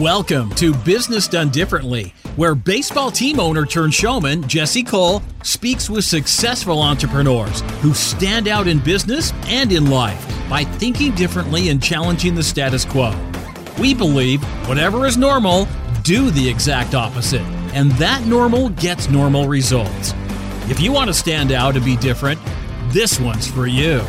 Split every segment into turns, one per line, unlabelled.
Welcome to Business Done Differently, where baseball team owner turned showman Jesse Cole speaks with successful entrepreneurs who stand out in business and in life by thinking differently and challenging the status quo. We believe whatever is normal, do the exact opposite, and that normal gets normal results. If you want to stand out and be different, this one's for you.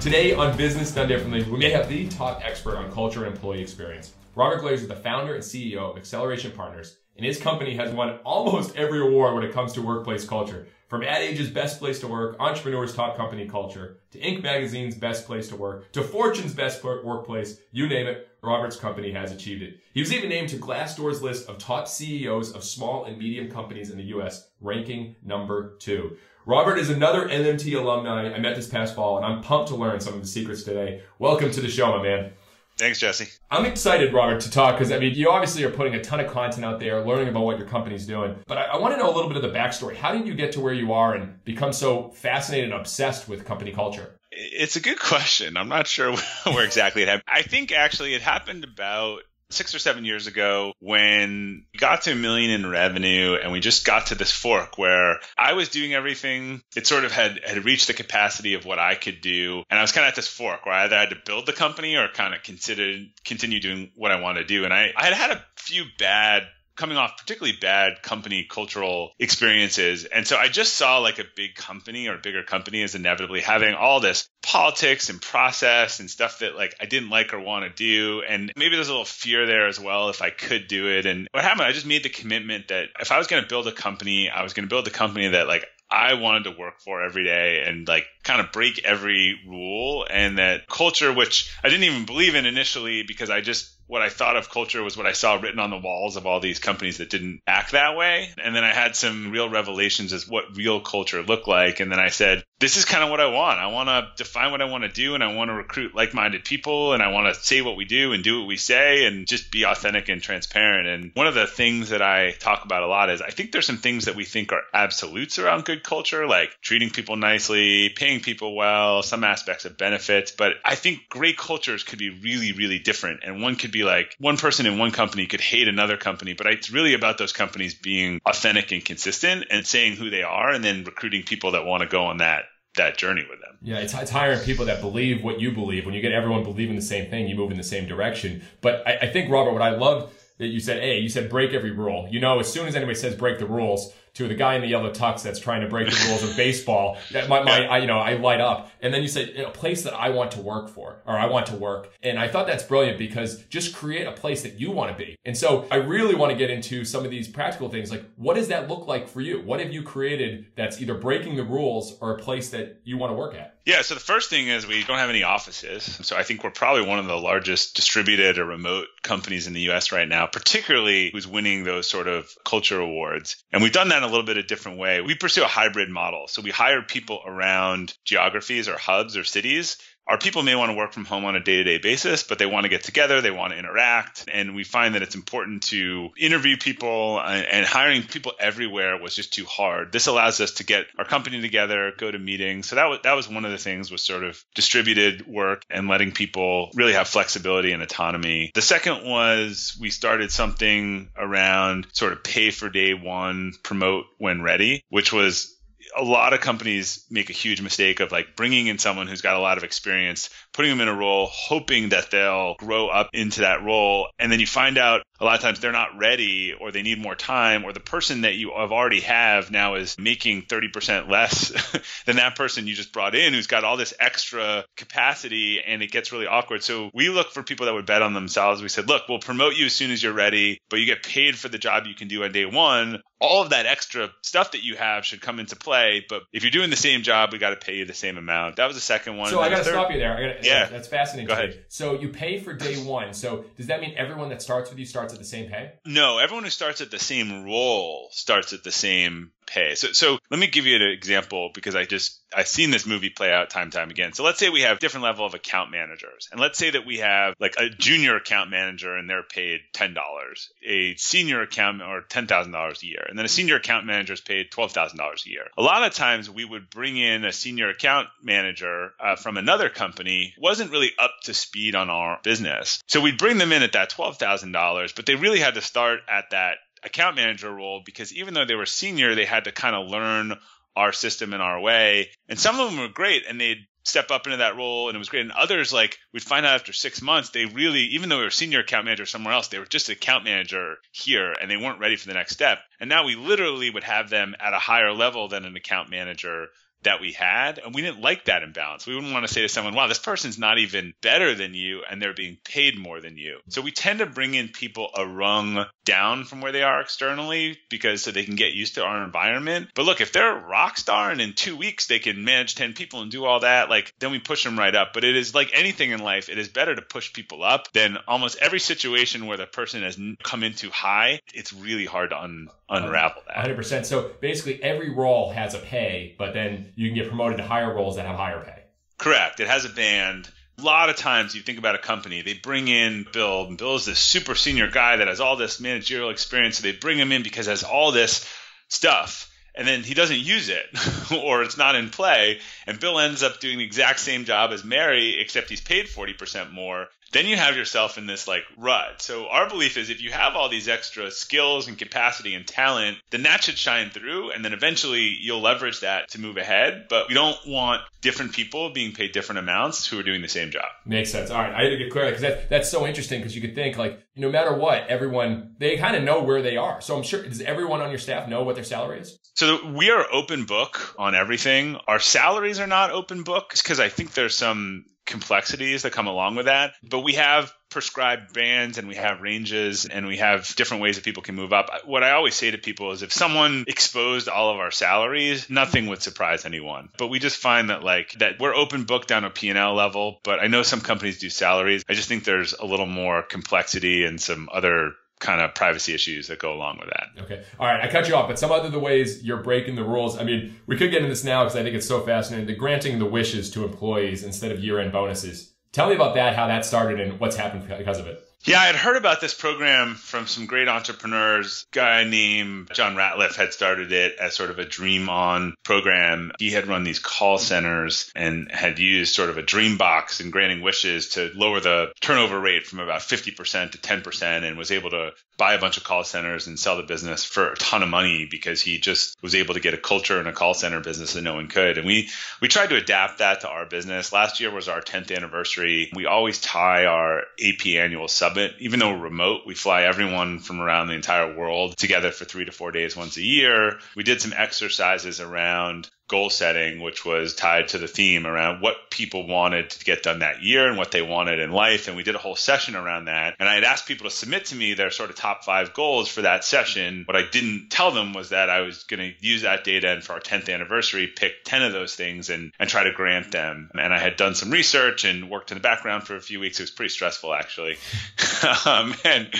Today on Business Done Differently, we may have the top expert on culture and employee experience. Robert Glazer is the founder and CEO of Acceleration Partners, and his company has won almost every award when it comes to workplace culture. From Ad Age's Best Place to Work, Entrepreneur's Top Company Culture, to Inc. Magazine's Best Place to Work, to Fortune's Best Workplace, you name it, Robert's company has achieved it. He was even named to Glassdoor's list of top CEOs of small and medium companies in the US, ranking number two. Robert is another MMT alumni I met this past fall, and I'm pumped to learn some of the secrets today. Welcome to the show, my man.
Thanks, Jesse.
I'm excited, Robert, to talk because I mean, you obviously are putting a ton of content out there, learning about what your company's doing. But I, I want to know a little bit of the backstory. How did you get to where you are and become so fascinated and obsessed with company culture?
It's a good question. I'm not sure where exactly it happened. I think actually it happened about six or seven years ago when we got to a million in revenue and we just got to this fork where I was doing everything. It sort of had, had reached the capacity of what I could do. And I was kind of at this fork where I either had to build the company or kind of consider continue doing what I want to do. And I, I had had a few bad coming off particularly bad company cultural experiences. And so I just saw like a big company or a bigger company is inevitably having all this politics and process and stuff that like I didn't like or want to do. And maybe there's a little fear there as well if I could do it. And what happened, I just made the commitment that if I was going to build a company, I was going to build a company that like I wanted to work for every day and like kind of break every rule and that culture, which I didn't even believe in initially because I just what I thought of culture was what I saw written on the walls of all these companies that didn't act that way. And then I had some real revelations as what real culture looked like. And then I said, this is kind of what I want. I want to define what I want to do and I want to recruit like minded people and I want to say what we do and do what we say and just be authentic and transparent. And one of the things that I talk about a lot is I think there's some things that we think are absolutes around good culture, like treating people nicely, paying people well, some aspects of benefits. But I think great cultures could be really, really different. And one could be like one person in one company could hate another company, but it's really about those companies being authentic and consistent and saying who they are and then recruiting people that want to go on that that journey with them.
Yeah, it's, it's hiring people that believe what you believe. When you get everyone believing the same thing, you move in the same direction. But I, I think, Robert, what I love that you said, hey, you said break every rule. You know, as soon as anybody says break the rules, to the guy in the yellow tux that's trying to break the rules of baseball. My, my I, you know, I light up. And then you say, a place that I want to work for, or I want to work. And I thought that's brilliant because just create a place that you want to be. And so I really want to get into some of these practical things. Like, what does that look like for you? What have you created that's either breaking the rules or a place that you want to work at?
Yeah, so the first thing is we don't have any offices. So I think we're probably one of the largest distributed or remote companies in the US right now, particularly who's winning those sort of culture awards. And we've done that in a little bit of different way. We pursue a hybrid model. So we hire people around geographies or hubs or cities our people may want to work from home on a day to day basis, but they want to get together, they want to interact. And we find that it's important to interview people and, and, hiring people everywhere was just too hard. This allows us to get our company together, go to meetings. So that was, that was one of the things was sort of distributed work and letting people really have flexibility and autonomy. The second was we started something around sort of pay for day one, promote when ready, which was a lot of companies make a huge mistake of like bringing in someone who's got a lot of experience, putting them in a role, hoping that they'll grow up into that role. And then you find out a lot of times they're not ready or they need more time or the person that you have already have now is making 30% less than that person you just brought in who's got all this extra capacity and it gets really awkward. So we look for people that would bet on themselves. We said, look, we'll promote you as soon as you're ready, but you get paid for the job you can do on day one. All of that extra stuff that you have should come into play. But if you're doing the same job, we got to pay you the same amount. That was the second one.
So I got to stop you there. I gotta,
yeah.
That's fascinating.
Go ahead.
So you pay for day one. So does that mean everyone that starts with you starts at the same pay?
No, everyone who starts at the same role starts at the same pay. So, so let me give you an example because I just I've seen this movie play out time and time again. So let's say we have different level of account managers, and let's say that we have like a junior account manager and they're paid ten dollars, a senior account or ten thousand dollars a year, and then a senior account manager is paid twelve thousand dollars a year. A lot of times we would bring in a senior account manager uh, from another company wasn't really up to speed on our business, so we'd bring them in at that twelve thousand dollars, but they really had to start at that account manager role because even though they were senior, they had to kind of learn our system in our way. And some of them were great and they'd step up into that role and it was great. And others, like we'd find out after six months, they really, even though they were senior account manager somewhere else, they were just account manager here and they weren't ready for the next step. And now we literally would have them at a higher level than an account manager that we had. And we didn't like that imbalance. We wouldn't want to say to someone, wow, this person's not even better than you and they're being paid more than you. So we tend to bring in people a rung down from where they are externally because so they can get used to our environment. But look, if they're a rock star and in two weeks they can manage 10 people and do all that, like then we push them right up. But it is like anything in life, it is better to push people up than almost every situation where the person has come in too high. It's really hard to un- unravel that.
100%. So basically every role has a pay, but then you can get promoted to higher roles that have higher pay.
Correct. It has a band. A lot of times you think about a company, they bring in Bill, and Bill is this super senior guy that has all this managerial experience. So they bring him in because he has all this stuff and then he doesn't use it or it's not in play and bill ends up doing the exact same job as mary except he's paid 40% more then you have yourself in this like rut. So our belief is if you have all these extra skills and capacity and talent, then that should shine through and then eventually you'll leverage that to move ahead. But we don't want different people being paid different amounts who are doing the same job.
Makes sense. All right. I had to get clear because that, that's so interesting because you could think like no matter what, everyone, they kind of know where they are. So I'm sure, does everyone on your staff know what their salary is?
So we are open book on everything. Our salaries are not open book because I think there's some complexities that come along with that. But we have prescribed bands and we have ranges and we have different ways that people can move up. What I always say to people is if someone exposed all of our salaries, nothing would surprise anyone. But we just find that like that we're open book down a P&L level, but I know some companies do salaries. I just think there's a little more complexity and some other kind of privacy issues that go along with that.
Okay. All right. I cut you off, but some other the ways you're breaking the rules. I mean, we could get into this now because I think it's so fascinating. The granting the wishes to employees instead of year end bonuses. Tell me about that, how that started, and what's happened because of it.
Yeah, I had heard about this program from some great entrepreneurs. A guy named John Ratliff had started it as sort of a dream on program. He had run these call centers and had used sort of a dream box and granting wishes to lower the turnover rate from about 50% to 10% and was able to buy a bunch of call centers and sell the business for a ton of money because he just was able to get a culture in a call center business that no one could. And we we tried to adapt that to our business. Last year was our 10th anniversary. We always tie our AP annual summit, even though we're remote, we fly everyone from around the entire world together for 3 to 4 days once a year. We did some exercises around goal setting, which was tied to the theme around what people wanted to get done that year and what they wanted in life. And we did a whole session around that. And I had asked people to submit to me their sort of top five goals for that session. What I didn't tell them was that I was going to use that data and for our 10th anniversary, pick 10 of those things and, and try to grant them. And I had done some research and worked in the background for a few weeks. It was pretty stressful, actually. um, and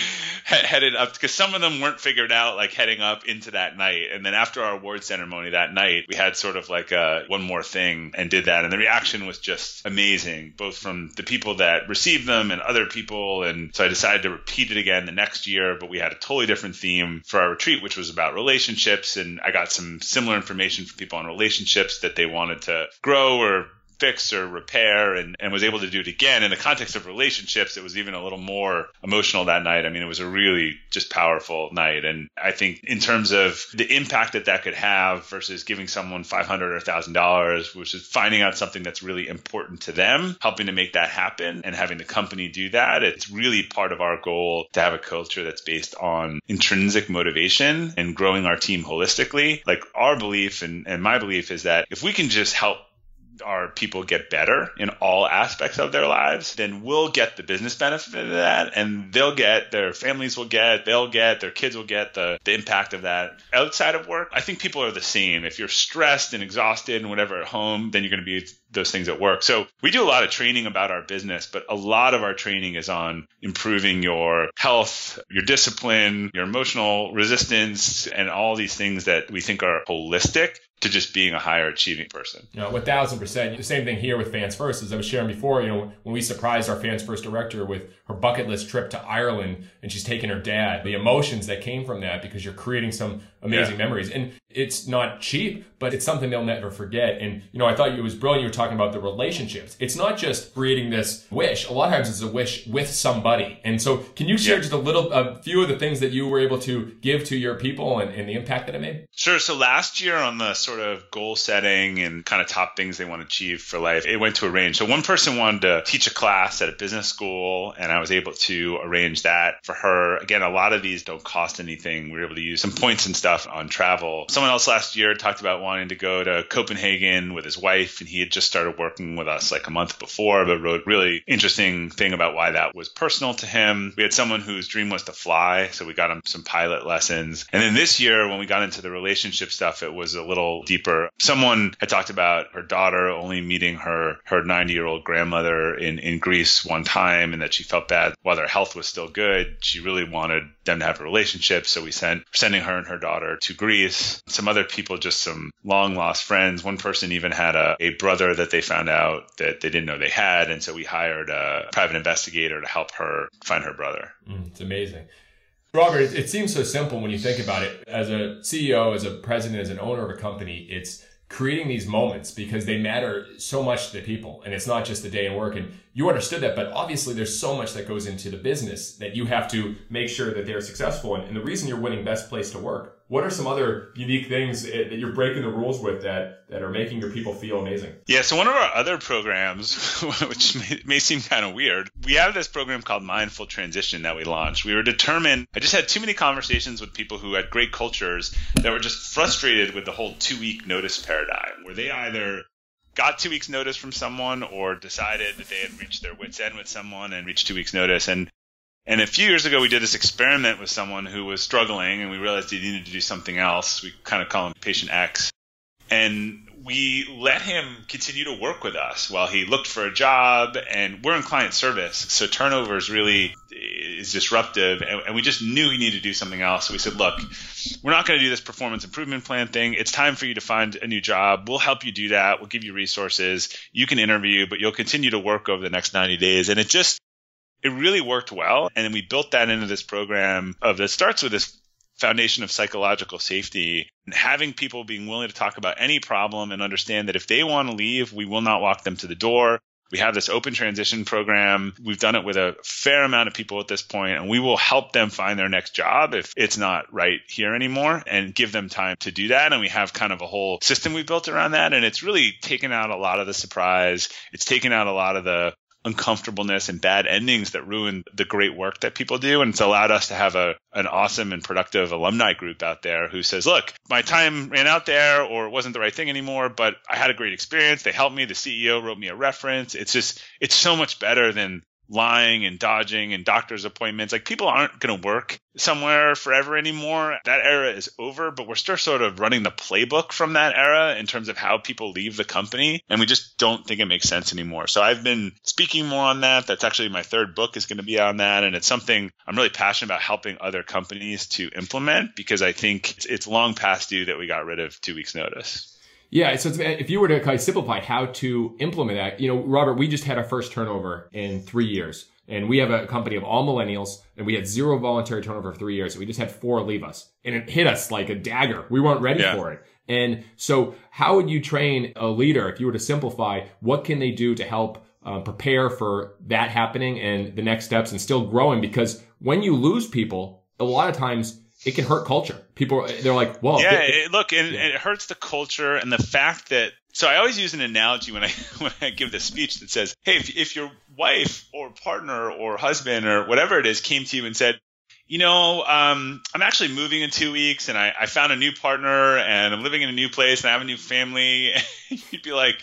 headed up because some of them weren't figured out like heading up into that night. And then after our award ceremony that night, we had sort of of like uh, one more thing and did that. And the reaction was just amazing, both from the people that received them and other people. And so I decided to repeat it again the next year, but we had a totally different theme for our retreat, which was about relationships. And I got some similar information from people on relationships that they wanted to grow or fix or repair and, and was able to do it again. In the context of relationships it was even a little more emotional that night. I mean it was a really just powerful night. And i think in terms of the impact that that could have versus giving someone 500 or $1000 which is finding out something that's really important to them helping to make that happen and having the company do that it's really part of our goal to have a culture that's based on intrinsic motivation and growing our team holistically. Like our belief and, and my belief is that if we can just help our people get better in all aspects of their lives, then we'll get the business benefit of that and they'll get, their families will get, they'll get, their kids will get the, the impact of that. Outside of work, I think people are the same. If you're stressed and exhausted and whatever at home, then you're going to be those things at work. So we do a lot of training about our business, but a lot of our training is on improving your health, your discipline, your emotional resistance, and all these things that we think are holistic to just being a higher achieving person.
You know, one thousand percent. The same thing here with Fans First, as I was sharing before. You know, when we surprised our Fans First director with her bucket list trip to Ireland, and she's taking her dad, the emotions that came from that because you're creating some amazing yeah. memories, and it's not cheap, but it's something they'll never forget. And you know, I thought it was brilliant. You were talking about the relationships. It's not just creating this wish. A lot of times, it's a wish with somebody. And so, can you share yeah. just a little, a few of the things that you were able to give to your people and, and the impact that it made?
Sure. So last year on the sort of goal setting and kind of top things they want to achieve for life, it went to a range. So one person wanted to teach a class at a business school, and I was able to arrange that for her. Again, a lot of these don't cost anything. We were able to use some points and stuff on travel. Someone else last year talked about wanting to go to Copenhagen with his wife, and he had just started working with us like a month before, but wrote really interesting thing about why that was personal to him. We had someone whose dream was to fly, so we got him some pilot lessons. And then this year, when we got into the relationship stuff, it was a little deeper Someone had talked about her daughter only meeting her her 90 year old grandmother in in Greece one time, and that she felt bad while their health was still good. She really wanted them to have a relationship, so we sent sending her and her daughter to Greece. Some other people, just some long lost friends. One person even had a, a brother that they found out that they didn't know they had, and so we hired a private investigator to help her find her brother.
Mm, it's amazing. Robert, it, it seems so simple when you think about it. As a CEO, as a president, as an owner of a company, it's creating these moments because they matter so much to people and it's not just the day in work and you understood that but obviously there's so much that goes into the business that you have to make sure that they're successful and, and the reason you're winning best place to work what are some other unique things that you're breaking the rules with that that are making your people feel amazing?
Yeah, so one of our other programs, which may, may seem kind of weird, we have this program called Mindful Transition that we launched. We were determined. I just had too many conversations with people who had great cultures that were just frustrated with the whole two week notice paradigm, where they either got two weeks notice from someone or decided that they had reached their wits end with someone and reached two weeks notice and and a few years ago, we did this experiment with someone who was struggling, and we realized he needed to do something else. We kind of call him patient X. And we let him continue to work with us while he looked for a job. And we're in client service, so turnover is really is disruptive. And, and we just knew he needed to do something else. So we said, look, we're not going to do this performance improvement plan thing. It's time for you to find a new job. We'll help you do that. We'll give you resources. You can interview, but you'll continue to work over the next 90 days. And it just it really worked well. And then we built that into this program of that starts with this foundation of psychological safety and having people being willing to talk about any problem and understand that if they want to leave, we will not walk them to the door. We have this open transition program. We've done it with a fair amount of people at this point, and we will help them find their next job if it's not right here anymore and give them time to do that. And we have kind of a whole system we built around that. And it's really taken out a lot of the surprise. It's taken out a lot of the uncomfortableness and bad endings that ruin the great work that people do. And it's allowed us to have a an awesome and productive alumni group out there who says, look, my time ran out there or it wasn't the right thing anymore, but I had a great experience. They helped me. The CEO wrote me a reference. It's just, it's so much better than lying and dodging and doctor's appointments. Like people aren't going to work somewhere forever anymore. That era is over, but we're still sort of running the playbook from that era in terms of how people leave the company. And we just don't think it makes sense anymore. So I've been speaking more on that. That's actually my third book is going to be on that. And it's something I'm really passionate about helping other companies to implement because I think it's long past due that we got rid of two weeks notice.
Yeah, so if you were to kind of simplify how to implement that, you know, Robert, we just had our first turnover in three years. And we have a company of all millennials, and we had zero voluntary turnover for three years. We just had four leave us, and it hit us like a dagger. We weren't ready yeah. for it. And so, how would you train a leader if you were to simplify? What can they do to help uh, prepare for that happening and the next steps and still growing? Because when you lose people, a lot of times it can hurt culture. People, they're like, well,
yeah, it, look, and, yeah. it hurts the culture and the fact that. So I always use an analogy when I when I give this speech that says, hey, if, if your wife or partner or husband or whatever it is came to you and said, you know, um, I'm actually moving in two weeks and I, I found a new partner and I'm living in a new place and I have a new family, you'd be like,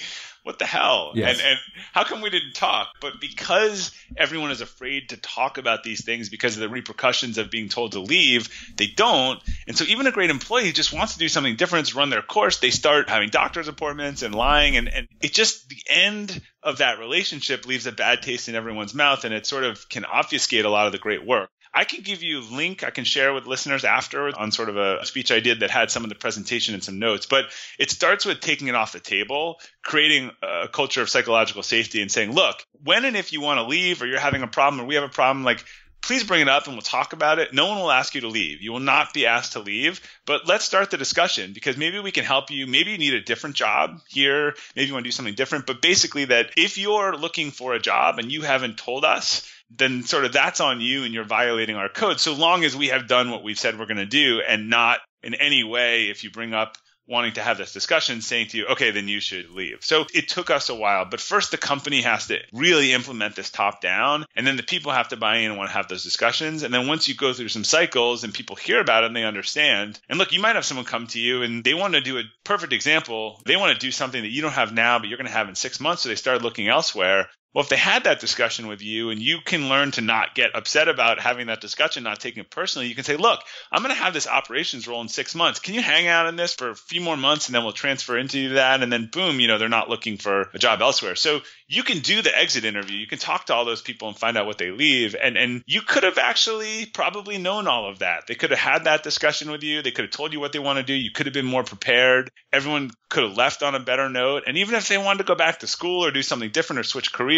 what the hell? Yes. And, and how come we didn't talk? But because everyone is afraid to talk about these things because of the repercussions of being told to leave, they don't. And so even a great employee just wants to do something different, run their course, they start having doctor's appointments and lying. And, and it just, the end of that relationship leaves a bad taste in everyone's mouth. And it sort of can obfuscate a lot of the great work. I can give you a link I can share with listeners after on sort of a speech I did that had some of the presentation and some notes. But it starts with taking it off the table, creating a culture of psychological safety and saying, look, when and if you want to leave or you're having a problem or we have a problem, like please bring it up and we'll talk about it. No one will ask you to leave. You will not be asked to leave, but let's start the discussion because maybe we can help you. Maybe you need a different job here. Maybe you want to do something different. But basically, that if you're looking for a job and you haven't told us, then sort of that's on you and you're violating our code. So long as we have done what we've said we're going to do and not in any way, if you bring up wanting to have this discussion saying to you, okay, then you should leave. So it took us a while, but first the company has to really implement this top down and then the people have to buy in and want to have those discussions. And then once you go through some cycles and people hear about it and they understand, and look, you might have someone come to you and they want to do a perfect example. They want to do something that you don't have now, but you're going to have in six months. So they start looking elsewhere. Well, if they had that discussion with you and you can learn to not get upset about having that discussion, not taking it personally, you can say, look, I'm going to have this operations role in six months. Can you hang out in this for a few more months and then we'll transfer into that? And then boom, you know, they're not looking for a job elsewhere. So you can do the exit interview. You can talk to all those people and find out what they leave. And, and you could have actually probably known all of that. They could have had that discussion with you. They could have told you what they want to do. You could have been more prepared. Everyone could have left on a better note. And even if they wanted to go back to school or do something different or switch careers,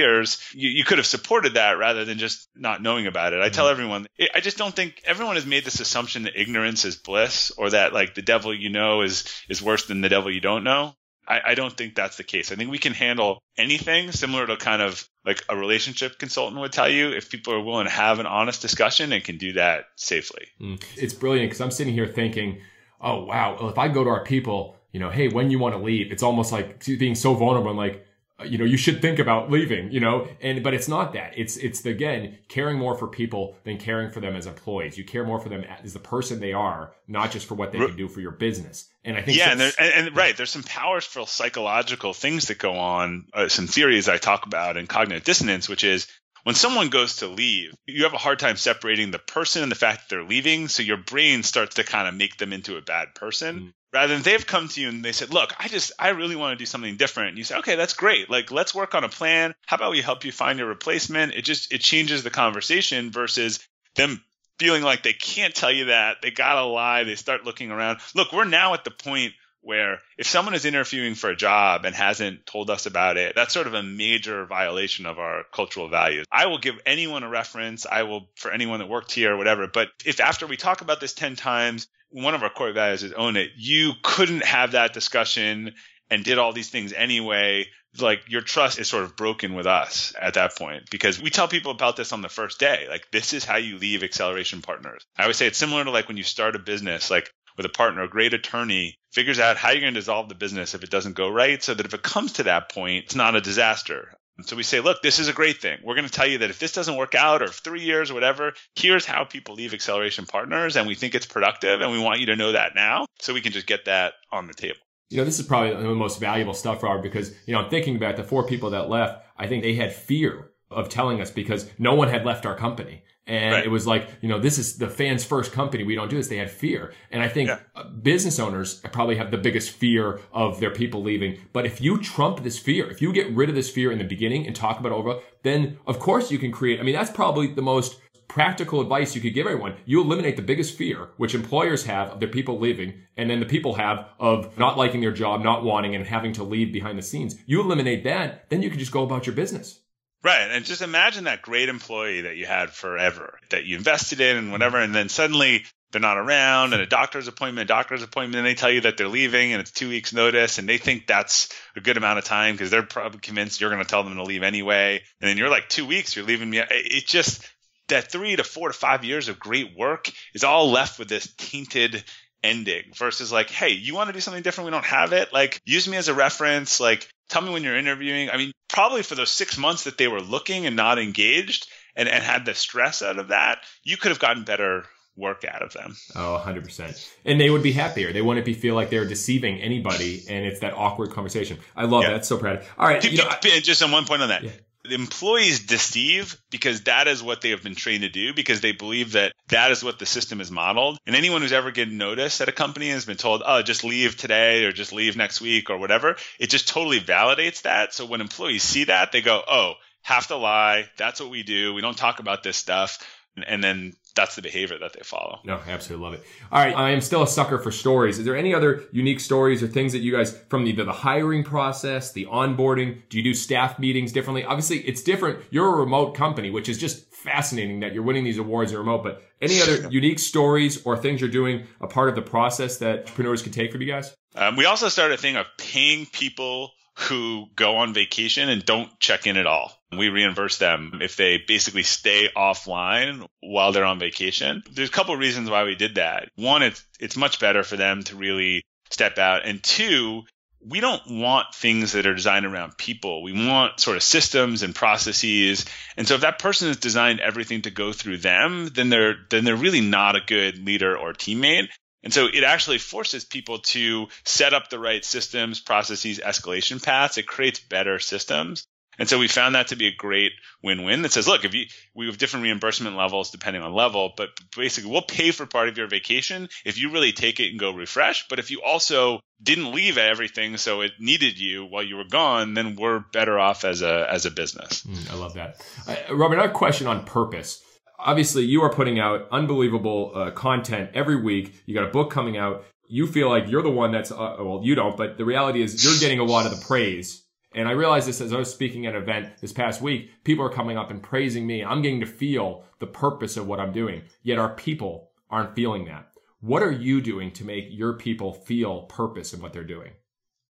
you, you could have supported that rather than just not knowing about it. I tell mm-hmm. everyone, I just don't think everyone has made this assumption that ignorance is bliss or that like the devil you know is, is worse than the devil you don't know. I, I don't think that's the case. I think we can handle anything similar to kind of like a relationship consultant would tell you if people are willing to have an honest discussion and can do that safely.
Mm. It's brilliant because I'm sitting here thinking, oh, wow, well, if I go to our people, you know, hey, when you want to leave, it's almost like being so vulnerable and like, you know, you should think about leaving, you know, and, but it's not that. It's, it's again, caring more for people than caring for them as employees. You care more for them as the person they are, not just for what they can do for your business. And I think,
yeah, and, there, and, and, right, there's some powerful psychological things that go on, uh, some theories I talk about in cognitive dissonance, which is when someone goes to leave, you have a hard time separating the person and the fact that they're leaving. So your brain starts to kind of make them into a bad person. Mm rather than they've come to you and they said, look, I just, I really want to do something different. And you say, okay, that's great. Like, let's work on a plan. How about we help you find your replacement? It just, it changes the conversation versus them feeling like they can't tell you that. They got to lie. They start looking around. Look, we're now at the point where if someone is interviewing for a job and hasn't told us about it, that's sort of a major violation of our cultural values. I will give anyone a reference. I will for anyone that worked here or whatever. But if after we talk about this 10 times, one of our core values is own it. You couldn't have that discussion and did all these things anyway. Like your trust is sort of broken with us at that point because we tell people about this on the first day. Like this is how you leave acceleration partners. I always say it's similar to like when you start a business, like with a partner, a great attorney figures out how you're going to dissolve the business if it doesn't go right so that if it comes to that point, it's not a disaster. So we say, look, this is a great thing. We're going to tell you that if this doesn't work out or three years or whatever, here's how people leave acceleration partners. And we think it's productive. And we want you to know that now so we can just get that on the table. You know, this is probably the most valuable stuff, Robert, because, you know, I'm thinking about the four people that left. I think they had fear of telling us because no one had left our company. And right. it was like, you know, this is the fans first company. We don't do this. They had fear. And I think yeah. Uh, business owners probably have the biggest fear of their people leaving. But if you trump this fear, if you get rid of this fear in the beginning and talk about over, then of course you can create. I mean, that's probably the most practical advice you could give everyone. You eliminate the biggest fear, which employers have of their people leaving, and then the people have of not liking their job, not wanting, and having to leave behind the scenes. You eliminate that, then you can just go about your business. Right. And just imagine that great employee that you had forever, that you invested in and whatever, and then suddenly they're not around and a doctor's appointment, a doctor's appointment, and they tell you that they're leaving and it's two weeks notice and they think that's a good amount of time because they're probably convinced you're going to tell them to leave anyway. And then you're like, two weeks, you're leaving me. It just, that three to four to five years of great work is all left with this tainted ending versus like, hey, you want to do something different? We don't have it. Like, use me as a reference. Like, tell me when you're interviewing. I mean, probably for those six months that they were looking and not engaged and, and had the stress out of that, you could have gotten better work out of them. Oh, 100%. And they would be happier. They wouldn't be feel like they're deceiving anybody and it's that awkward conversation. I love yeah. that. So proud. All right. You know, just on one point on that. Yeah. Employees deceive because that is what they have been trained to do because they believe that that is what the system is modeled. And anyone who's ever getting notice at a company has been told, oh, just leave today or just leave next week or whatever. It just totally validates that. So when employees see that, they go, oh, have to lie. That's what we do. We don't talk about this stuff. And then that's the behavior that they follow.
No, absolutely love it. All right, I am still a sucker for stories. Is there any other unique stories or things that you guys from the the hiring process, the onboarding? Do you do staff meetings differently? Obviously, it's different. You're a remote company, which is just fascinating that you're winning these awards in remote. But any other unique stories or things you're doing a part of the process that entrepreneurs can take from you guys?
Um, we also started a thing of paying people who go on vacation and don't check in at all. We reimburse them if they basically stay offline while they're on vacation. There's a couple of reasons why we did that. One, it's it's much better for them to really step out. And two, we don't want things that are designed around people. We want sort of systems and processes. And so if that person has designed everything to go through them, then they're then they're really not a good leader or teammate. And so it actually forces people to set up the right systems, processes, escalation paths. It creates better systems. And so we found that to be a great win-win that says, look, if you, we have different reimbursement levels depending on level, but basically we'll pay for part of your vacation if you really take it and go refresh. But if you also didn't leave everything, so it needed you while you were gone, then we're better off as a, as a business.
Mm, I love that. Uh, Robert, another question on purpose obviously you are putting out unbelievable uh, content every week. You got a book coming out. You feel like you're the one that's, uh, well, you don't, but the reality is you're getting a lot of the praise. And I realized this as I was speaking at an event this past week. People are coming up and praising me. I'm getting to feel the purpose of what I'm doing. Yet our people aren't feeling that. What are you doing to make your people feel purpose in what they're doing?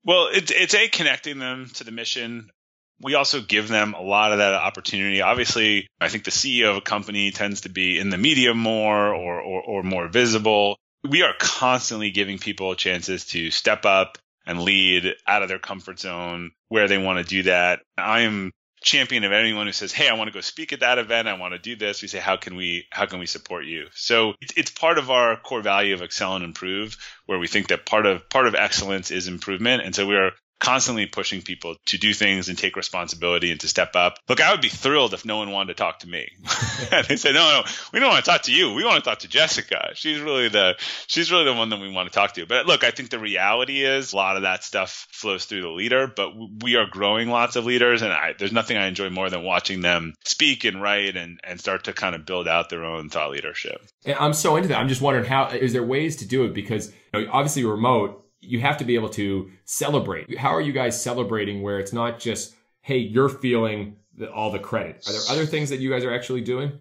Well, it's, it's a connecting them to the mission we also give them a lot of that opportunity. Obviously, I think the CEO of a company tends to be in the media more or, or, or more visible. We are constantly giving people chances to step up and lead out of their comfort zone where they want to do that. I am champion of anyone who says, "Hey, I want to go speak at that event. I want to do this." We say, "How can we how can we support you?" So it's part of our core value of excel and improve, where we think that part of part of excellence is improvement, and so we are constantly pushing people to do things and take responsibility and to step up. Look, I would be thrilled if no one wanted to talk to me. they said, no, no, we don't want to talk to you. We want to talk to Jessica. She's really the, she's really the one that we want to talk to. But look, I think the reality is a lot of that stuff flows through the leader, but we are growing lots of leaders and I, there's nothing I enjoy more than watching them speak and write and, and start to kind of build out their own thought leadership.
And I'm so into that. I'm just wondering how, is there ways to do it? Because you know, obviously remote, you have to be able to celebrate. How are you guys celebrating where it's not just, hey, you're feeling the, all the credit? Are there other things that you guys are actually doing?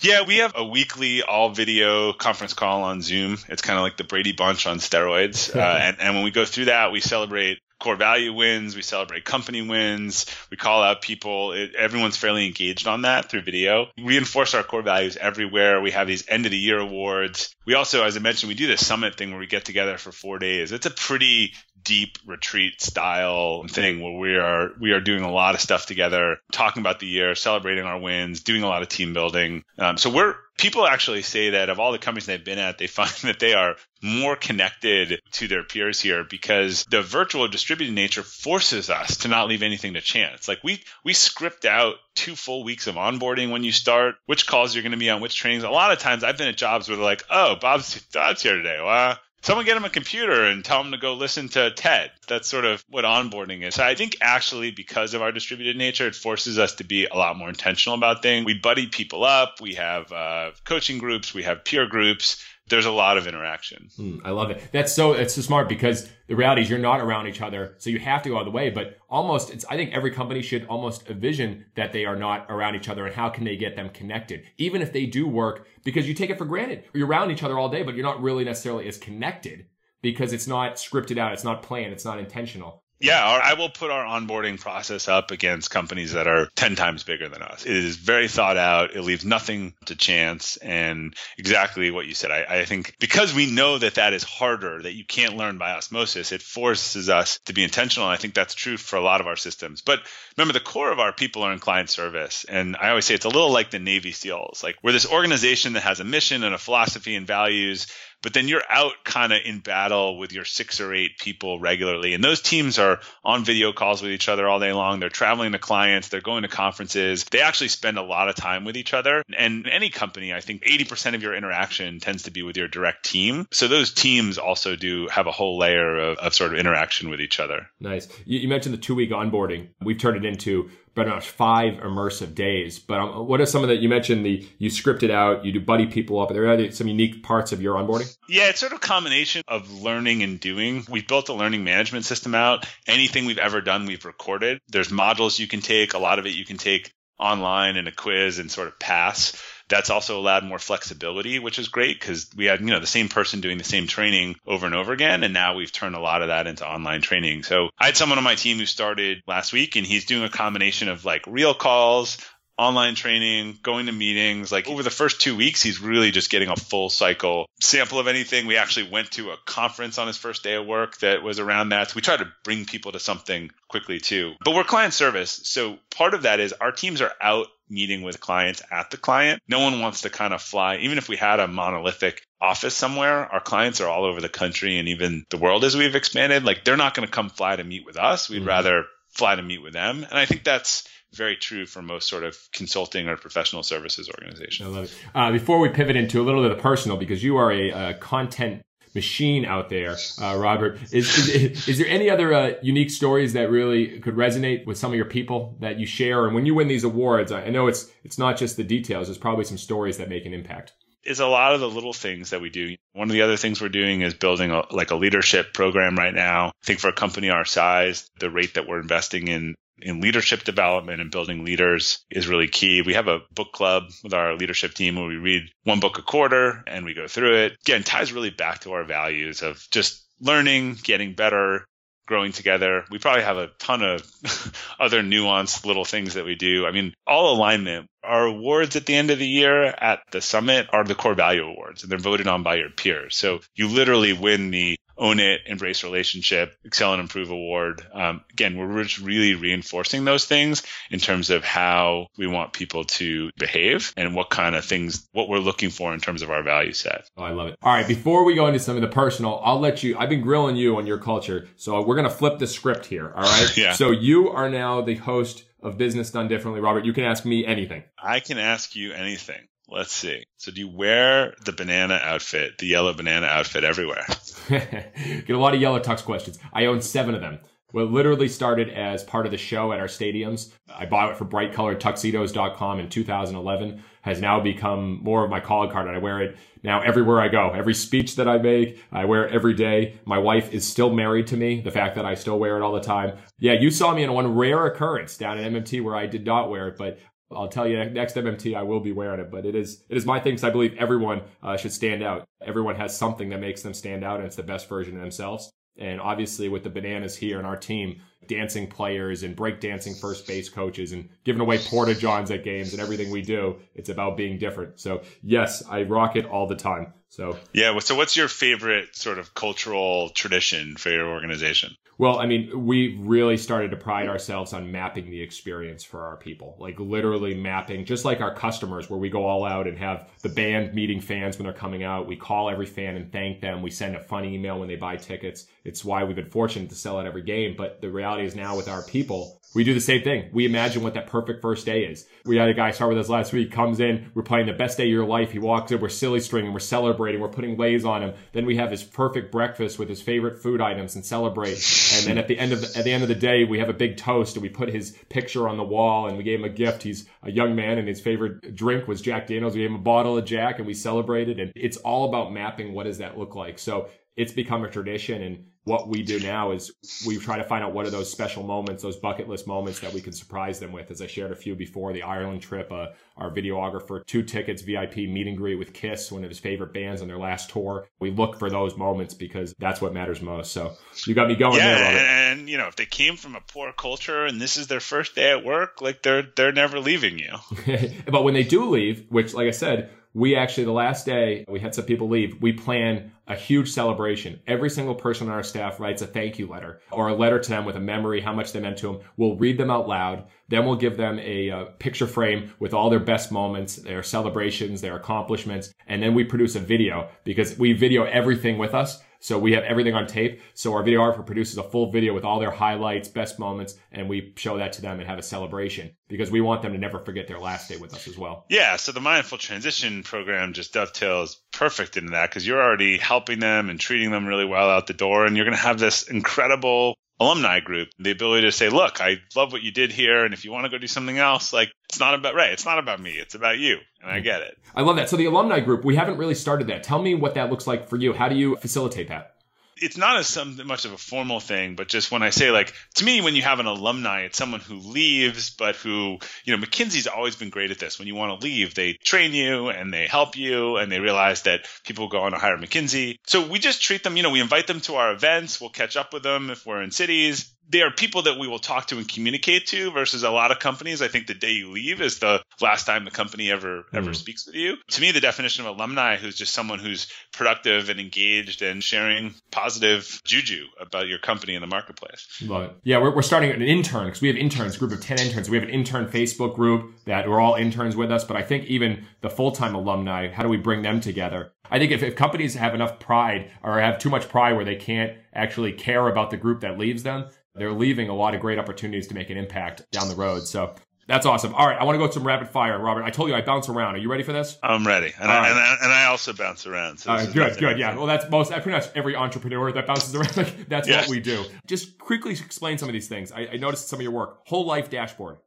Yeah, we have a weekly all video conference call on Zoom. It's kind of like the Brady Bunch on steroids. uh, and, and when we go through that, we celebrate core value wins. We celebrate company wins. We call out people. It, everyone's fairly engaged on that through video. We reinforce our core values everywhere. We have these end of the year awards. We also, as I mentioned, we do this summit thing where we get together for four days. It's a pretty deep retreat style thing where we are we are doing a lot of stuff together, talking about the year, celebrating our wins, doing a lot of team building. Um, so we're people actually say that of all the companies they've been at, they find that they are more connected to their peers here because the virtual distributed nature forces us to not leave anything to chance. Like we we script out two full weeks of onboarding when you start, which calls you're going to be on, which trainings. A lot of times I've been at jobs where they're like, "Oh, Bob's Bob's here today." Well, someone get him a computer and tell him to go listen to TED. That's sort of what onboarding is. I think actually because of our distributed nature, it forces us to be a lot more intentional about things. We buddy people up. We have uh, coaching groups. We have peer groups there's a lot of interaction.
Mm, I love it. That's so it's so smart because the reality is you're not around each other, so you have to go out of the way. But almost, it's I think every company should almost envision that they are not around each other and how can they get them connected, even if they do work, because you take it for granted. You're around each other all day, but you're not really necessarily as connected because it's not scripted out, it's not planned, it's not intentional.
Yeah, I will put our onboarding process up against companies that are 10 times bigger than us. It is very thought out. It leaves nothing to chance. And exactly what you said. I, I, think because we know that that is harder, that you can't learn by osmosis, it forces us to be intentional. And I think that's true for a lot of our systems. But remember, the core of our people are in client service. And I always say it's a little like the Navy SEALs. Like we're this organization that has a mission and a philosophy and values but then you're out kind of in battle with your six or eight people regularly. And those teams are on video calls with each other all day long. They're traveling to clients, they're going to conferences. They actually spend a lot of time with each other. And any company, I think 80% of your interaction tends to be with your direct team. So those teams also do have a whole layer of, of sort of interaction with each other.
Nice. You, you mentioned the two week onboarding. We've turned it into pretty much five immersive days. But um, what are some of the, you mentioned the, you script it out, you do buddy people up. Are there some unique parts of your onboarding?
Yeah, it's sort of a combination of learning and doing. We've built a learning management system out. Anything we've ever done, we've recorded. There's modules you can take. A lot of it you can take online in a quiz and sort of pass. That's also allowed more flexibility, which is great because we had, you know, the same person doing the same training over and over again. And now we've turned a lot of that into online training. So I had someone on my team who started last week and he's doing a combination of like real calls, online training, going to meetings. Like over the first two weeks, he's really just getting a full cycle sample of anything. We actually went to a conference on his first day of work that was around that. So we try to bring people to something quickly too. But we're client service. So part of that is our teams are out meeting with clients at the client. No one wants to kind of fly, even if we had a monolithic office somewhere, our clients are all over the country and even the world as we've expanded. Like they're not going to come fly to meet with us. We'd mm-hmm. rather fly to meet with them. And I think that's very true for most sort of consulting or professional services organizations.
I love it. Uh, before we pivot into a little bit of personal, because you are a, a content machine out there, uh, Robert. Is, is, is there any other uh, unique stories that really could resonate with some of your people that you share? And when you win these awards, I know it's it's not just the details. There's probably some stories that make an impact.
Is a lot of the little things that we do. One of the other things we're doing is building a, like a leadership program right now. I think for a company our size, the rate that we're investing in in leadership development and building leaders is really key. We have a book club with our leadership team where we read one book a quarter and we go through it. Again, ties really back to our values of just learning, getting better, growing together. We probably have a ton of other nuanced little things that we do. I mean, all alignment. Our awards at the end of the year at the summit are the core value awards and they're voted on by your peers. So you literally win the own it, embrace relationship, excel and improve award. Um, again, we're just really reinforcing those things in terms of how we want people to behave and what kind of things, what we're looking for in terms of our value set.
Oh, I love it. All right. Before we go into some of the personal, I'll let you, I've been grilling you on your culture. So we're going to flip the script here. All right.
yeah.
So you are now the host of Business Done Differently. Robert, you can ask me anything.
I can ask you anything. Let's see. So do you wear the banana outfit, the yellow banana outfit everywhere?
Get a lot of yellow tux questions. I own seven of them. Well, literally started as part of the show at our stadiums. I bought it for brightcoloredtuxedos.com in 2011. Has now become more of my calling card, and I wear it now everywhere I go. Every speech that I make, I wear it every day. My wife is still married to me. The fact that I still wear it all the time. Yeah, you saw me in one rare occurrence down at MMT where I did not wear it, but I'll tell you next MMT I will be wearing it, but it is it is my thing because I believe everyone uh, should stand out. Everyone has something that makes them stand out, and it's the best version of themselves. And obviously, with the bananas here and our team, dancing players and breakdancing first base coaches and giving away porta johns at games and everything we do, it's about being different. So yes, I rock it all the time. So
yeah. So what's your favorite sort of cultural tradition for your organization?
Well, I mean, we really started to pride ourselves on mapping the experience for our people, like literally mapping, just like our customers, where we go all out and have the band meeting fans when they're coming out. We call every fan and thank them. We send a fun email when they buy tickets. It's why we've been fortunate to sell out every game. But the reality is now with our people, we do the same thing. We imagine what that perfect first day is. We had a guy start with us last week, comes in, we're playing the best day of your life. He walks in, we're silly stringing, we're celebrating, we're putting leis on him. Then we have his perfect breakfast with his favorite food items and celebrate. And then at the end of the, at the end of the day, we have a big toast and we put his picture on the wall and we gave him a gift. He's a young man and his favorite drink was Jack Daniels. We gave him a bottle of Jack and we celebrated. And it's all about mapping what does that look like. So it's become a tradition and what we do now is we try to find out what are those special moments, those bucket list moments that we can surprise them with. As I shared a few before, the Ireland trip, uh, our videographer, two tickets, VIP meet and greet with Kiss, one of his favorite bands on their last tour. We look for those moments because that's what matters most. So you got me going
yeah,
there.
And, and, you know, if they came from a poor culture and this is their first day at work, like they're they're never leaving you.
but when they do leave, which like I said, we actually, the last day, we had some people leave. We plan a huge celebration. Every single person on our staff writes a thank you letter or a letter to them with a memory, how much they meant to them. We'll read them out loud. Then we'll give them a, a, picture frame with all their best moments, their celebrations, their accomplishments. And then we produce a video because we video everything with us. So we have everything on tape. So our videographer produces a full video with all their highlights, best moments, and we show that to them and have a celebration because we want them to never forget their last day with us as well.
Yeah. So the mindful transition program just dovetails perfect into that because you're already helping them and treating them really well out the door. And you're going to have this incredible alumni group the ability to say look i love what you did here and if you want to go do something else like it's not about right it's not about me it's about you and i get it.
I love that. So the alumni group we haven't really started that. Tell me what that looks like for you. How do you facilitate that
it's not as much of a formal thing, but just when I say like to me, when you have an alumni, it's someone who leaves, but who you know McKinsey's always been great at this. When you want to leave, they train you and they help you, and they realize that people go on to hire McKinsey. So we just treat them. You know, we invite them to our events. We'll catch up with them if we're in cities they are people that we will talk to and communicate to versus a lot of companies. I think the day you leave is the last time the company ever mm-hmm. ever speaks with you. To me, the definition of alumni who's just someone who's productive and engaged and sharing positive juju about your company in the marketplace.
It. Yeah, we're, we're starting an intern because we have interns, group of 10 interns. We have an intern Facebook group that are all interns with us. But I think even the full-time alumni, how do we bring them together? I think if, if companies have enough pride or have too much pride where they can't actually care about the group that leaves them, they're leaving a lot of great opportunities to make an impact down the road. So that's awesome. All right, I want to go to some rapid fire, Robert. I told you I bounce around. Are you ready for this?
I'm ready, and, I, right. and, I, and I, also bounce around.
So good, good, yeah. Well, that's most. I pretty much every entrepreneur that bounces around. that's yes. what we do. Just quickly explain some of these things. I, I noticed some of your work. Whole life dashboard.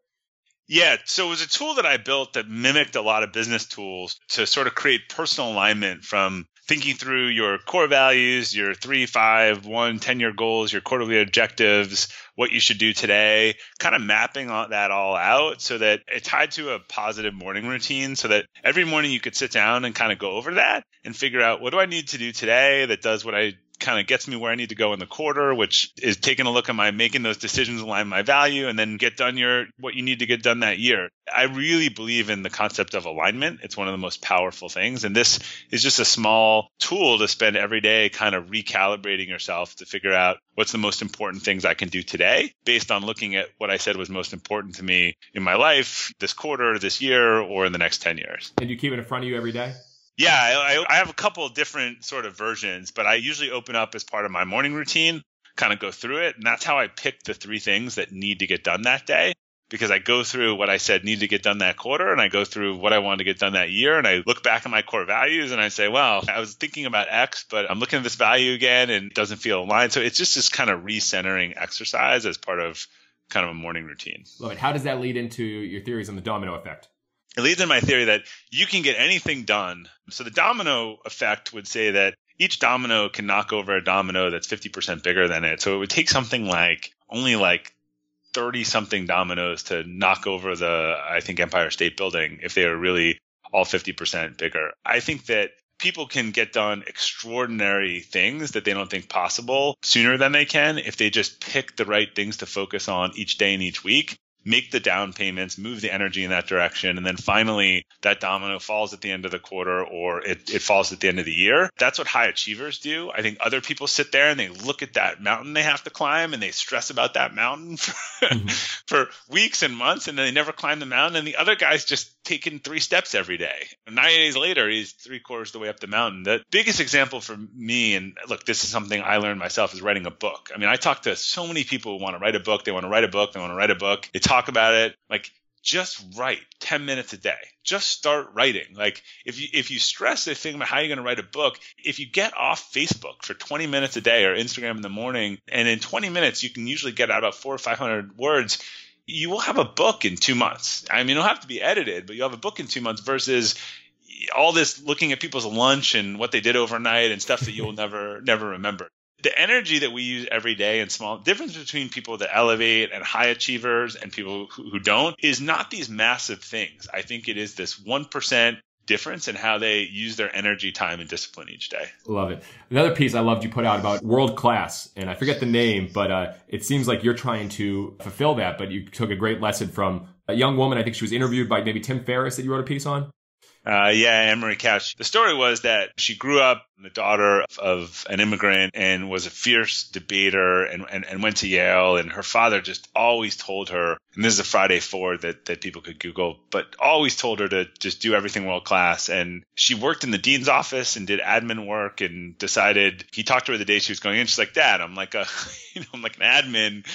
Yeah, so it was a tool that I built that mimicked a lot of business tools to sort of create personal alignment from thinking through your core values, your three, five, one, 10 year goals, your quarterly objectives, what you should do today, kind of mapping that all out so that it tied to a positive morning routine so that every morning you could sit down and kind of go over that and figure out what do I need to do today that does what I kind of gets me where I need to go in the quarter, which is taking a look at my making those decisions align my value and then get done your what you need to get done that year. I really believe in the concept of alignment. It's one of the most powerful things. And this is just a small tool to spend every day kind of recalibrating yourself to figure out what's the most important things I can do today based on looking at what I said was most important to me in my life this quarter, this year, or in the next 10 years.
And you keep it in front of you every day?
Yeah, I, I have a couple of different sort of versions, but I usually open up as part of my morning routine, kind of go through it. And that's how I pick the three things that need to get done that day because I go through what I said need to get done that quarter and I go through what I wanted to get done that year and I look back at my core values and I say, well, I was thinking about X, but I'm looking at this value again and it doesn't feel aligned. So it's just this kind of recentering exercise as part of kind of a morning routine.
Love it. How does that lead into your theories on the domino effect?
It leads in my theory that you can get anything done. So the domino effect would say that each domino can knock over a domino that's 50% bigger than it. So it would take something like only like 30 something dominoes to knock over the, I think, Empire State Building if they were really all 50% bigger. I think that people can get done extraordinary things that they don't think possible sooner than they can if they just pick the right things to focus on each day and each week make the down payments, move the energy in that direction, and then finally that domino falls at the end of the quarter or it, it falls at the end of the year. That's what high achievers do. I think other people sit there and they look at that mountain they have to climb and they stress about that mountain for, mm-hmm. for weeks and months and then they never climb the mountain. And the other guy's just taking three steps every day. Nine days later, he's three quarters of the way up the mountain. The biggest example for me, and look, this is something I learned myself, is writing a book. I mean, I talk to so many people who want to write a book. They want to write a book. They want to write a book. They talk about it. Like, just write 10 minutes a day. Just start writing. Like if you if you stress the thing about how you're going to write a book, if you get off Facebook for 20 minutes a day or Instagram in the morning, and in 20 minutes you can usually get out about four or 500 words, you will have a book in two months. I mean, it'll have to be edited, but you'll have a book in two months versus all this looking at people's lunch and what they did overnight and stuff that you'll never never remember the energy that we use every day and small difference between people that elevate and high achievers and people who, who don't is not these massive things. I think it is this 1% difference in how they use their energy, time, and discipline each day.
Love it. Another piece I loved you put out about world class, and I forget the name, but uh, it seems like you're trying to fulfill that. But you took a great lesson from a young woman. I think she was interviewed by maybe Tim Ferriss that you wrote a piece on.
Uh, yeah, Marie Couch. The story was that she grew up the daughter of an immigrant and was a fierce debater and, and, and went to Yale. And her father just always told her, and this is a Friday forward that, that people could Google, but always told her to just do everything world class. And she worked in the dean's office and did admin work and decided he talked to her the day she was going in. She's like, Dad, I'm like a, you know, I'm like an admin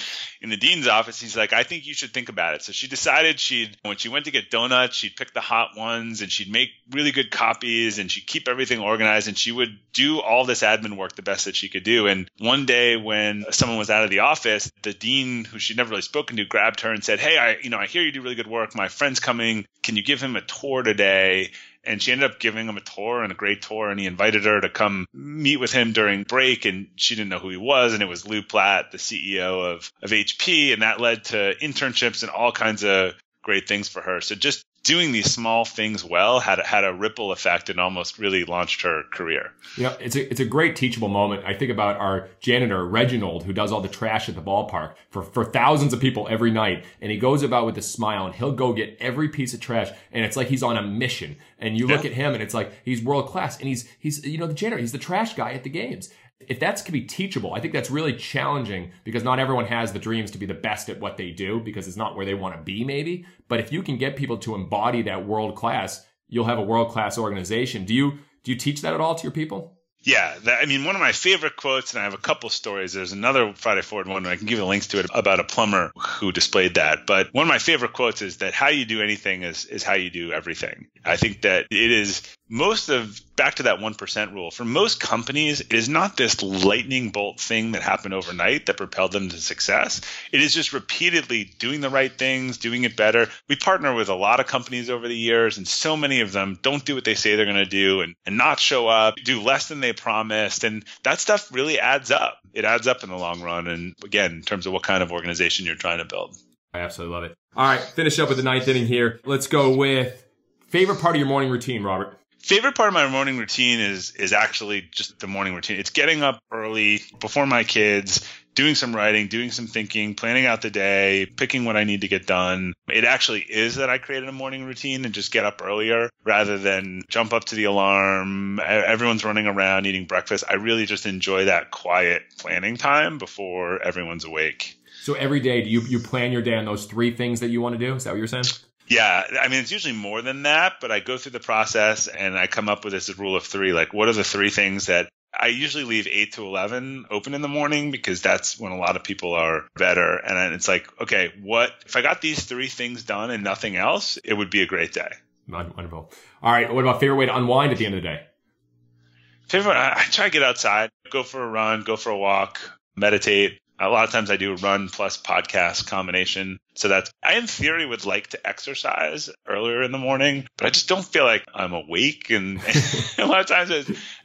in the dean's office. He's like, I think you should think about it. So she decided she'd, when she went to get donuts, she'd pick the hot ones and she'd make really good copies and she'd keep everything organized and she would do all this admin work the best that she could do. And one day when someone was out of the office, the dean, who she'd never really spoken to, grabbed her and said, Hey, I, you know, I hear you do really good work. My friend's coming. Can you give him a tour today? and she ended up giving him a tour and a great tour and he invited her to come meet with him during break and she didn't know who he was and it was Lew Platt the CEO of of HP and that led to internships and all kinds of great things for her so just doing these small things well had had a ripple effect and almost really launched her career.
Yeah, it's a it's a great teachable moment. I think about our janitor Reginald who does all the trash at the ballpark for for thousands of people every night, and he goes about with a smile and he'll go get every piece of trash, and it's like he's on a mission. And you look at him and it's like he's world class, and he's he's you know the janitor, he's the trash guy at the games if that's can be teachable, I think that's really challenging because not everyone has the dreams to be the best at what they do because it's not where they want to be, maybe. But if you can get people to embody that world class, you'll have a world class organization. Do you do you teach that at all to your people?
Yeah, that, I mean, one of my favorite quotes, and I have a couple stories. There's another Friday Forward one, I can give you links to it about a plumber who displayed that. But one of my favorite quotes is that how you do anything is, is how you do everything. I think that it is most of back to that 1% rule for most companies it is not this lightning bolt thing that happened overnight that propelled them to success. It is just repeatedly doing the right things doing it better. We partner with a lot of companies over the years and so many of them don't do what they say they're going to do and, and not show up do less than they promised and that stuff really adds up. It adds up in the long run and again in terms of what kind of organization you're trying to build.
I absolutely love it. All right finish up with the ninth inning here. Let's go with favorite part of your morning routine robert
favorite part of my morning routine is is actually just the morning routine. It's getting up early before my kids, doing some writing, doing some thinking, planning out the day, picking what I need to get done. It actually is that I created a morning routine and just get up earlier rather than jump up to the alarm. Everyone's running around eating breakfast. I really just enjoy that quiet planning time before everyone's awake.
So every day, do you you plan your day on those three things that you want to do? Is that what you're saying?
Yeah, I mean it's usually more than that, but I go through the process and I come up with this rule of three. Like, what are the three things that I usually leave eight to eleven open in the morning because that's when a lot of people are better. And it's like, okay, what if I got these three things done and nothing else? It would be a great day.
Wonderful. All right, what about favorite way to unwind at the end of the day?
Favorite, I try to get outside, go for a run, go for a walk, meditate a lot of times I do run plus podcast combination. So that's, I in theory would like to exercise earlier in the morning, but I just don't feel like I'm awake. And a lot of times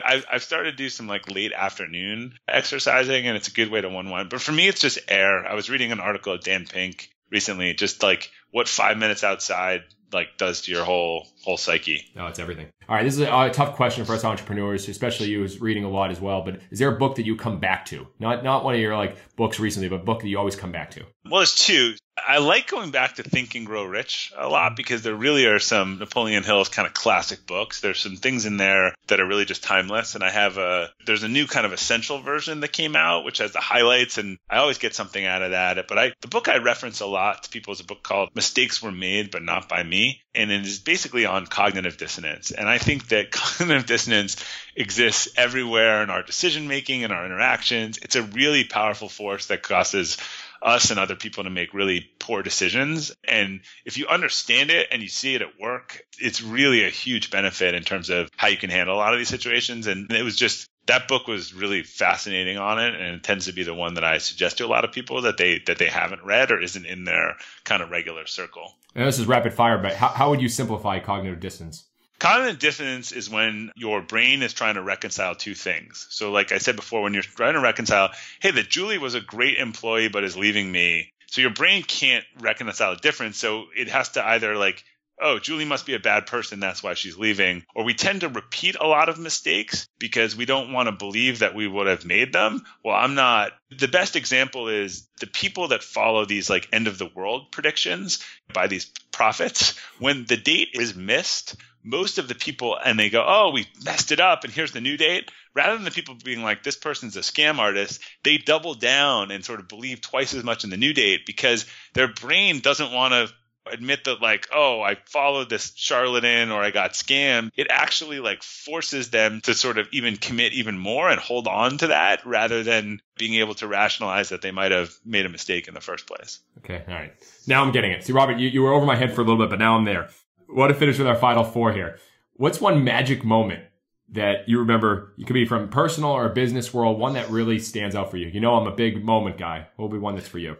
I've, I've started to do some like late afternoon exercising and it's a good way to unwind. But for me, it's just air. I was reading an article of Dan Pink recently, just like what five minutes outside like does to your whole whole psyche.
No, it's everything. All right, this is a, a, tough question for us entrepreneurs, especially you who's reading a lot as well. But is there a book that you come back to? Not not one of your like books recently, but a book that you always come back to.
Well, there's two. I like going back to Think and Grow Rich a lot because there really are some Napoleon Hill's kind of classic books. There's some things in there that are really just timeless. And I have a, there's a new kind of essential version that came out, which has the highlights. And I always get something out of that. But I, the book I reference a lot to people is a book called Mistakes Were Made, but Not by Me. And it is basically on cognitive dissonance. And I think that cognitive dissonance exists everywhere in our decision making and our interactions. It's a really powerful force that causes us and other people to make really poor decisions. And if you understand it and you see it at work, it's really a huge benefit in terms of how you can handle a lot of these situations. And it was just that book was really fascinating on it and it tends to be the one that I suggest to a lot of people that they that they haven't read or isn't in their kind of regular circle.
And this is rapid fire, but how, how would you simplify cognitive dissonance?
Cognitive dissonance is when your brain is trying to reconcile two things. So, like I said before, when you're trying to reconcile, hey, that Julie was a great employee but is leaving me. So your brain can't reconcile the difference. So it has to either like oh, Julie must be a bad person. That's why she's leaving. Or we tend to repeat a lot of mistakes because we don't want to believe that we would have made them. Well, I'm not. The best example is the people that follow these like end of the world predictions by these prophets. When the date is missed, most of the people and they go, oh, we messed it up and here's the new date. Rather than the people being like, this person's a scam artist, they double down and sort of believe twice as much in the new date because their brain doesn't want to admit that like oh i followed this charlatan or i got scammed it actually like forces them to sort of even commit even more and hold on to that rather than being able to rationalize that they might have made a mistake in the first place.
Okay all right. Now i'm getting it. See robert you, you were over my head for a little bit but now i'm there. Want to finish with our final four here? What's one magic moment that you remember? It could be from personal or business world one that really stands out for you. You know i'm a big moment guy. What will be one that's for you?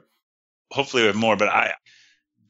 Hopefully we have more but i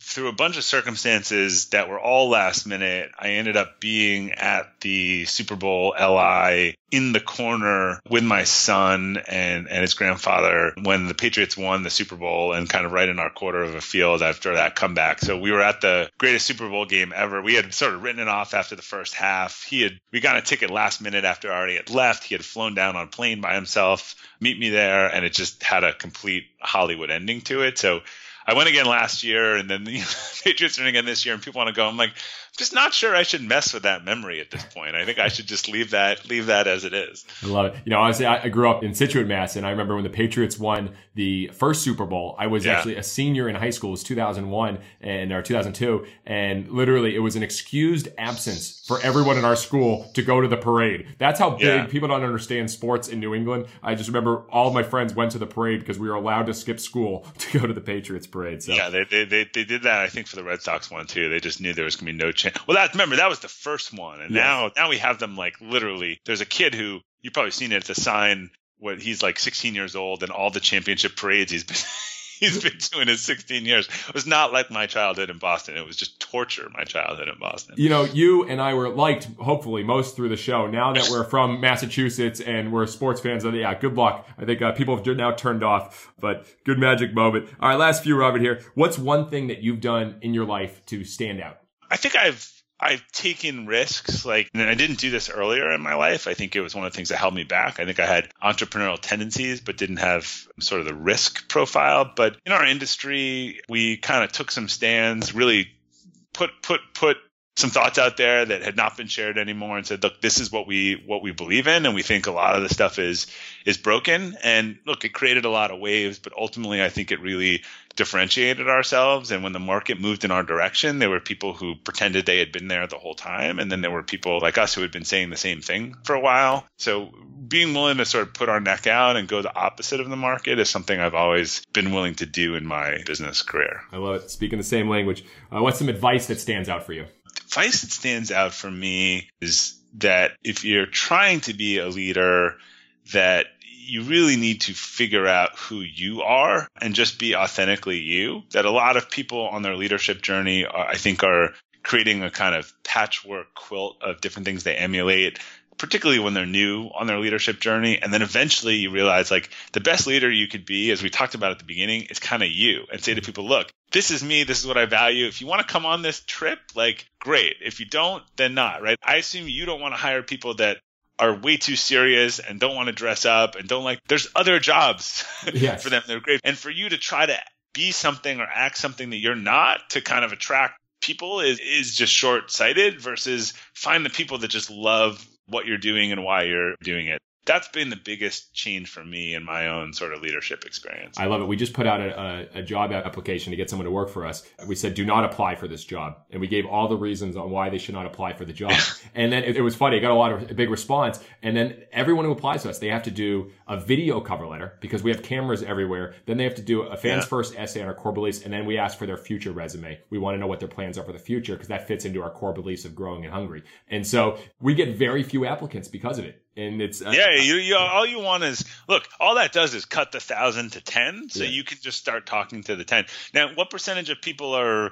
through a bunch of circumstances that were all last minute, I ended up being at the Super Bowl LI in the corner with my son and, and his grandfather when the Patriots won the Super Bowl and kind of right in our quarter of a field after that comeback. So we were at the greatest Super Bowl game ever. We had sort of written it off after the first half. He had, we got a ticket last minute after I already had left. He had flown down on plane by himself, meet me there, and it just had a complete Hollywood ending to it. So I went again last year, and then the Patriots are again this year, and people want to go. I'm like, just not sure I should mess with that memory at this point. I think I should just leave that leave that as it is.
I love it. You know, honestly, I grew up in Scituate, Mass, and I remember when the Patriots won the first Super Bowl. I was yeah. actually a senior in high school. It was 2001 and or 2002, and literally it was an excused absence for everyone in our school to go to the parade. That's how big yeah. people don't understand sports in New England. I just remember all my friends went to the parade because we were allowed to skip school to go to the Patriots parade. So
yeah, they they they, they did that. I think for the Red Sox one too. They just knew there was going to be no chance. Well, that remember that was the first one, and yes. now now we have them like literally. There's a kid who you've probably seen it. It's a sign. What he's like 16 years old, and all the championship parades he's been he's been doing his 16 years. It was not like my childhood in Boston. It was just torture, my childhood in Boston.
You know, you and I were liked, hopefully, most through the show. Now that we're from Massachusetts and we're sports fans, of yeah, good luck. I think uh, people have now turned off, but good magic moment. All right, last few, Robert, here. What's one thing that you've done in your life to stand out?
I think I've I've taken risks. Like, I didn't do this earlier in my life. I think it was one of the things that held me back. I think I had entrepreneurial tendencies, but didn't have sort of the risk profile. But in our industry, we kind of took some stands, really put, put, put some thoughts out there that had not been shared anymore and said, look, this is what we what we believe in, and we think a lot of the stuff is is broken. And look, it created a lot of waves, but ultimately, I think it really differentiated ourselves. And when the market moved in our direction, there were people who pretended they had been there the whole time, and then there were people like us who had been saying the same thing for a while. So being willing to sort of put our neck out and go the opposite of the market is something I've always been willing to do in my business career.
I love it. Speaking the same language. Uh, what's some advice that stands out for you?
advice that stands out for me is that if you're trying to be a leader, that you really need to figure out who you are and just be authentically you. That a lot of people on their leadership journey, are, I think, are creating a kind of patchwork quilt of different things they emulate particularly when they're new on their leadership journey. And then eventually you realize like the best leader you could be, as we talked about at the beginning, is kind of you and say to people, look, this is me. This is what I value. If you want to come on this trip, like great. If you don't, then not, right? I assume you don't want to hire people that are way too serious and don't want to dress up and don't like, there's other jobs yes. for them. They're great. And for you to try to be something or act something that you're not to kind of attract people is, is just short sighted versus find the people that just love what you're doing and why you're doing it that's been the biggest change for me in my own sort of leadership experience.
I love it. We just put out a, a, a, job application to get someone to work for us. We said, do not apply for this job. And we gave all the reasons on why they should not apply for the job. and then it, it, was funny. I got a lot of a big response. And then everyone who applies to us, they have to do a video cover letter because we have cameras everywhere. Then they have to do a fans yeah. first essay on our core beliefs. And then we ask for their future resume. We want to know what their plans are for the future because that fits into our core beliefs of growing and hungry. And so we get very few applicants because of it and it's
uh, yeah. You, you all you want is look. All that does is cut the thousand to ten, so yeah. you can just start talking to the ten. Now, what percentage of people are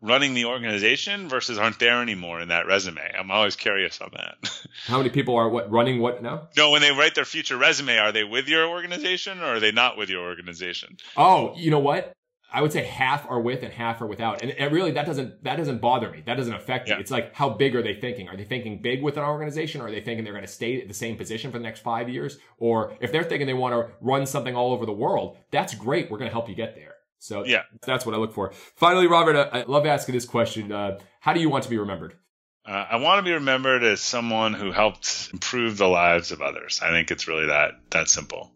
running the organization versus aren't there anymore in that resume? I'm always curious on that.
How many people are what running what now?
No, when they write their future resume, are they with your organization or are they not with your organization?
Oh, you know what? I would say half are with and half are without. And, and really that doesn't, that doesn't bother me. That doesn't affect
Yeah.
me. It's like, how big are they thinking? Are they thinking big with an organization? Or are they thinking they're going to stay at the same position for the next five years? Or if they're thinking they want to run something all over the world, that's great. We're going to help you get there. So
Yeah.
that's what I look for. Finally, Robert, I, I love asking this question. Uh, how do you want to be remembered?
Uh, I want to be remembered as someone who helped improve the lives of others. I think it's really that that simple.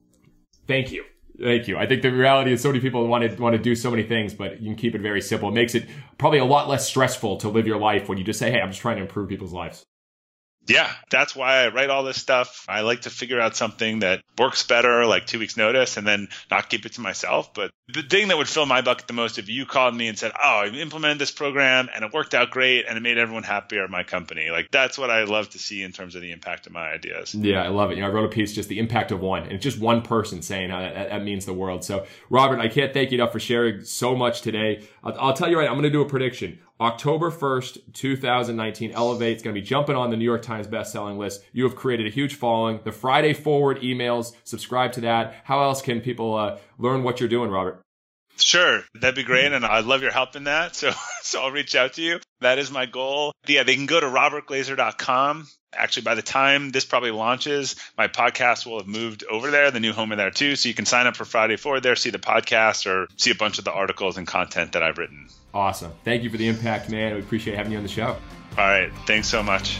Thank you. Thank you. I think the reality is so many people want to want to do so many things, but you can keep it very simple. It makes it probably a lot less stressful to live your life when you just say, "Hey, I'm just trying to improve people's lives."
Yeah, that's why I write all this stuff. I like to figure out something that works better, like two weeks notice, and then not keep it to myself. But the thing that would fill my bucket the most if you called me and said, "Oh, I implemented this program and it worked out great and it made everyone happier at my company," like that's what I love to see in terms of the impact of my ideas.
Yeah, I love it. You know, I wrote a piece just the impact of one, and it's just one person saying how that, that means the world. So, Robert, I can't thank you enough for sharing so much today. I'll, I'll tell you right, I'm going to do a prediction. October 1st, 2019, Elevate is going to be jumping on the New York Times best-selling list. You have created a huge following. The Friday Forward emails, subscribe to that. How else can people uh, learn what you're doing, Robert?
Sure, that'd be great, hmm. and I'd love your help in that. So, so I'll reach out to you. That is my goal. Yeah, they can go to robertglazer.com. Actually, by the time this probably launches, my podcast will have moved over there, the new home in there too. So you can sign up for Friday Forward there, see the podcast, or see a bunch of the articles and content that I've written.
Awesome. Thank you for the impact, man. We appreciate having you on the show.
All right, thanks so much.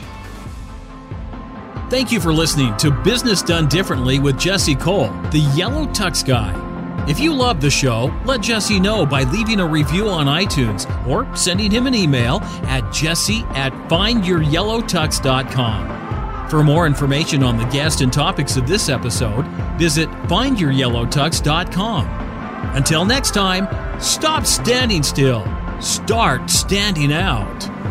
Thank you for listening to Business Done Differently with Jesse Cole, the Yellow Tux Guy. If you love the show, let Jesse know by leaving a review on iTunes or sending him an email at jesse at findyouryellowtux.com. For more information on the guest and topics of this episode, visit findyouryellowtux.com. Until next time, stop standing still. Start standing out.